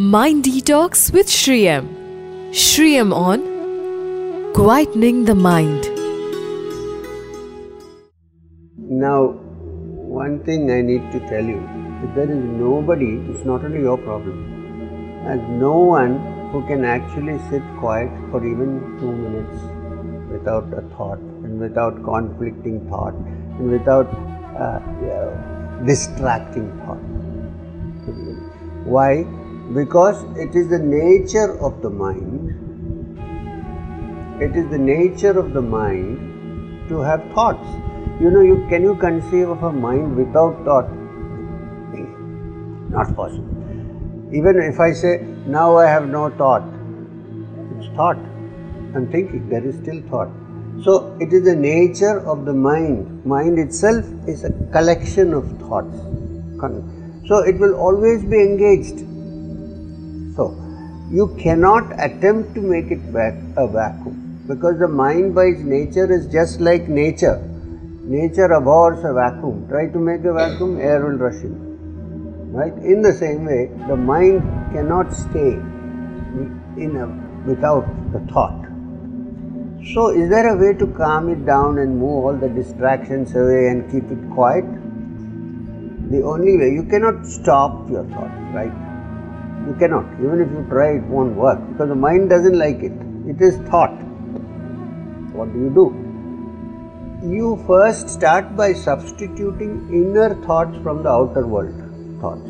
Mind Detox with Sri M. Shriyam on Quietening the Mind. Now, one thing I need to tell you that there is nobody, it's not only your problem, and no one who can actually sit quiet for even two minutes without a thought and without conflicting thought and without uh, uh, distracting thought. Why? Because it is the nature of the mind, it is the nature of the mind to have thoughts. You know, you can you conceive of a mind without thought? Not possible. Even if I say, now I have no thought, it's thought. I'm thinking, there is still thought. So it is the nature of the mind. Mind itself is a collection of thoughts. So it will always be engaged. So you cannot attempt to make it back a vacuum because the mind by its nature is just like nature. Nature abhors a vacuum. Try to make a vacuum, air will rush in. Right? In the same way, the mind cannot stay in a, without the thought. So, is there a way to calm it down and move all the distractions away and keep it quiet? The only way, you cannot stop your thought, right? You cannot. Even if you try, it won't work because the mind doesn't like it. It is thought. What do you do? You first start by substituting inner thoughts from the outer world thoughts.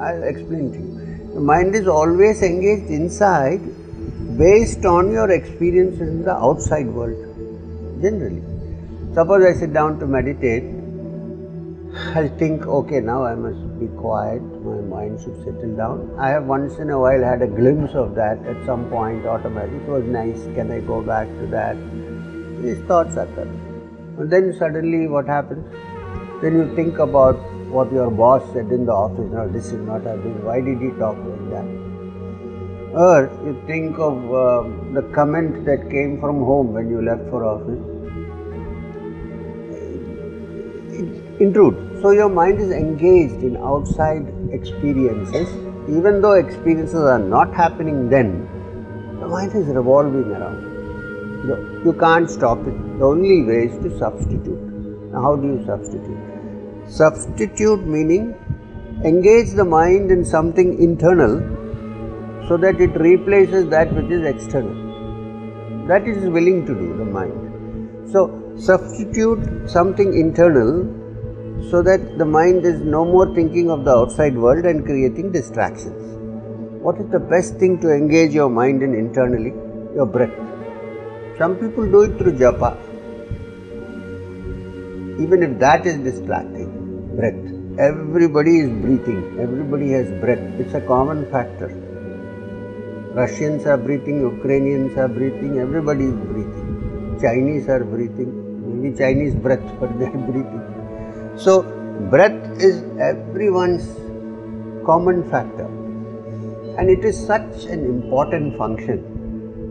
I'll explain to you. The mind is always engaged inside based on your experiences in the outside world, generally. Suppose I sit down to meditate, I'll think, okay, now I must be quiet, my mind should settle down. I have once in a while had a glimpse of that at some point, automatically. It was nice, can I go back to that? These thoughts are coming. And then suddenly what happens? Then you think about what your boss said in the office, no, this is not happening, why did he talk like that? Or you think of uh, the comment that came from home when you left for office. It intrudes. So your mind is engaged in outside experiences, even though experiences are not happening then, the mind is revolving around. You, you can't stop it. The only way is to substitute. Now, how do you substitute? Substitute meaning engage the mind in something internal so that it replaces that which is external. That is willing to do, the mind. So, substitute something internal so that the mind is no more thinking of the outside world and creating distractions. What is the best thing to engage your mind in internally? Your breath. Some people do it through japa. Even if that is distracting, breath. Everybody is breathing, everybody has breath. It's a common factor. Russians are breathing, Ukrainians are breathing, everybody is breathing. Chinese are breathing, maybe Chinese breath, but they are breathing. So, breath is everyone's common factor. And it is such an important function,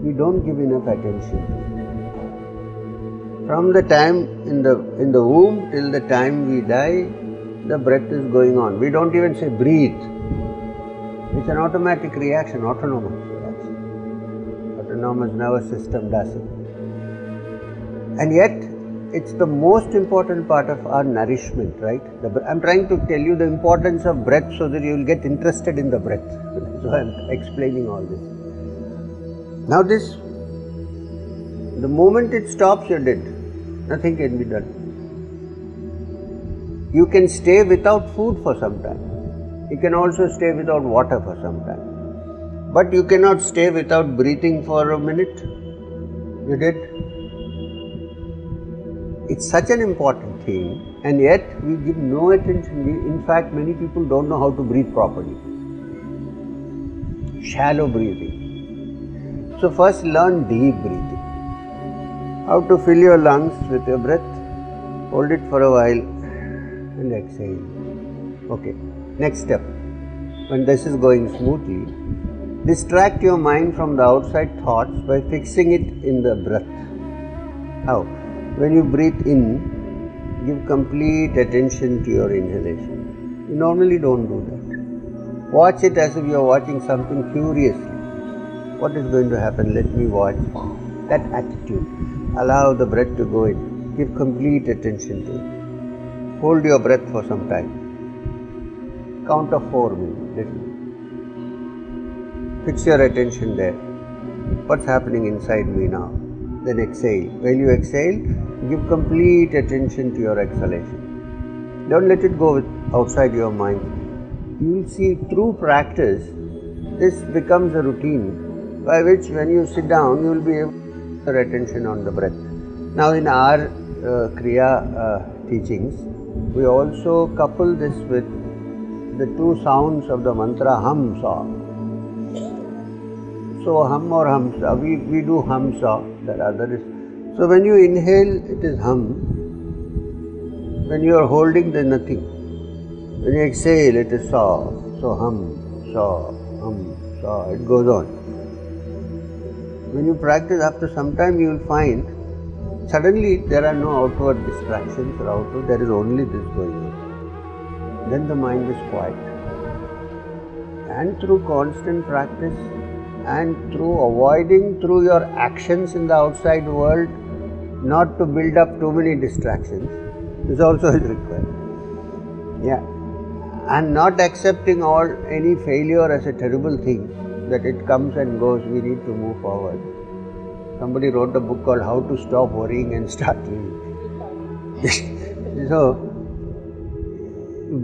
we don't give enough attention to it. From the time in the in the womb till the time we die, the breath is going on. We don't even say breathe. It's an automatic reaction, autonomous reaction. Autonomous nervous system does it. And yet, it's the most important part of our nourishment, right? I'm trying to tell you the importance of breath so that you will get interested in the breath. so I'm explaining all this. Now, this, the moment it stops, you're dead. Nothing can be done. You can stay without food for some time. You can also stay without water for some time. But you cannot stay without breathing for a minute. You did? It's such an important thing, and yet we give no attention. In fact, many people don't know how to breathe properly. Shallow breathing. So, first learn deep breathing. How to fill your lungs with your breath, hold it for a while, and exhale. Okay, next step. When this is going smoothly, distract your mind from the outside thoughts by fixing it in the breath. How? When you breathe in, give complete attention to your inhalation. You normally don't do that. Watch it as if you are watching something curiously. What is going to happen? Let me watch. That attitude. Allow the breath to go in. Give complete attention to it. Hold your breath for some time. Count of four minutes. Fix your attention there. What's happening inside me now? Then exhale. While you exhale, give complete attention to your exhalation. Don't let it go outside your mind. You will see through practice, this becomes a routine by which when you sit down, you will be able to your attention on the breath. Now, in our uh, Kriya uh, teachings, we also couple this with the two sounds of the mantra Ham Sa. So hum or hamsa, we, we do hamsa, that other is. So when you inhale, it is hum. When you are holding, there is nothing. When you exhale, it is sa. So hum, sa, hum, sa, it goes on. When you practice, after some time, you will find suddenly there are no outward distractions or outward, there is only this going on. Then the mind is quiet. And through constant practice, and through avoiding through your actions in the outside world not to build up too many distractions this also is required. Yeah. And not accepting all any failure as a terrible thing that it comes and goes we need to move forward. Somebody wrote a book called how to stop worrying and start living. So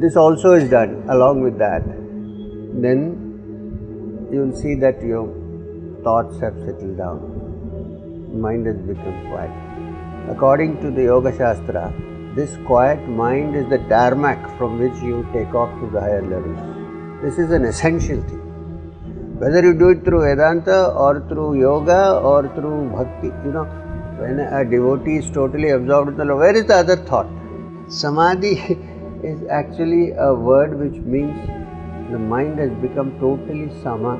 this also is done along with that. Then you will see that your thoughts have settled down. Mind has become quiet. According to the Yoga Shastra, this quiet mind is the tarmac from which you take off to the higher levels. This is an essential thing. Whether you do it through Vedanta or through yoga or through bhakti, you know, when a devotee is totally absorbed in the Lord, where is the other thought? Samadhi is actually a word which means the mind has become totally sama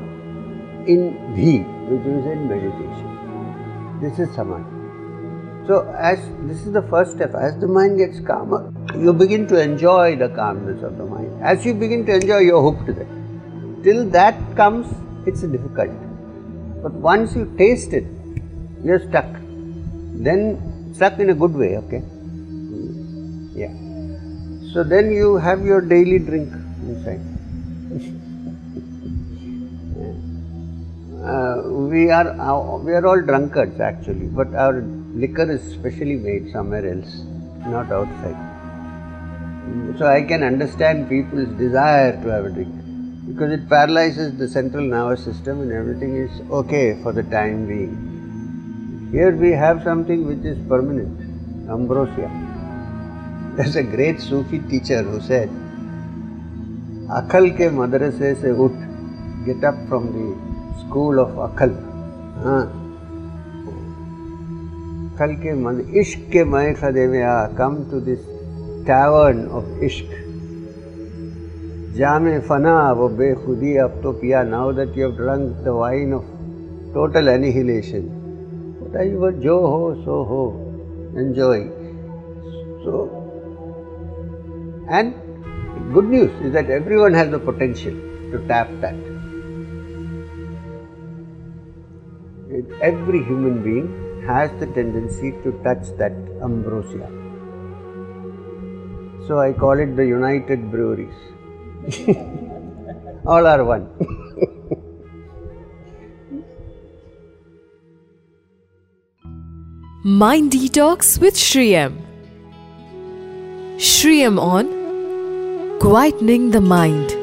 in dhi, which is in meditation. This is samadhi. So, as this is the first step, as the mind gets calmer, you begin to enjoy the calmness of the mind. As you begin to enjoy, you're hooked to it. Till that comes, it's difficult. But once you taste it, you're stuck. Then, stuck in a good way, okay? Yeah. So, then you have your daily drink inside. Uh, we are uh, we are all drunkards actually, but our liquor is specially made somewhere else, not outside. So I can understand people's desire to have a drink because it paralyzes the central nervous system and everything is okay for the time being. Here we have something which is permanent, ambrosia. There's a great Sufi teacher who said, Akhal ke madrase se ut, get up from the school of Akal. Akal ke man, ishq ke maye khade mein aa, come to this tavern of ishq. Jame fana wo bekhudi ab to piya, now that you have drunk the wine of total annihilation. Whatever jo ho, so ho, enjoy. So, and good news is that everyone has the potential to tap that. Every human being has the tendency to touch that ambrosia. So I call it the United Breweries. All are one. Mind Detox with Sri M. Sri M on Quietening the Mind.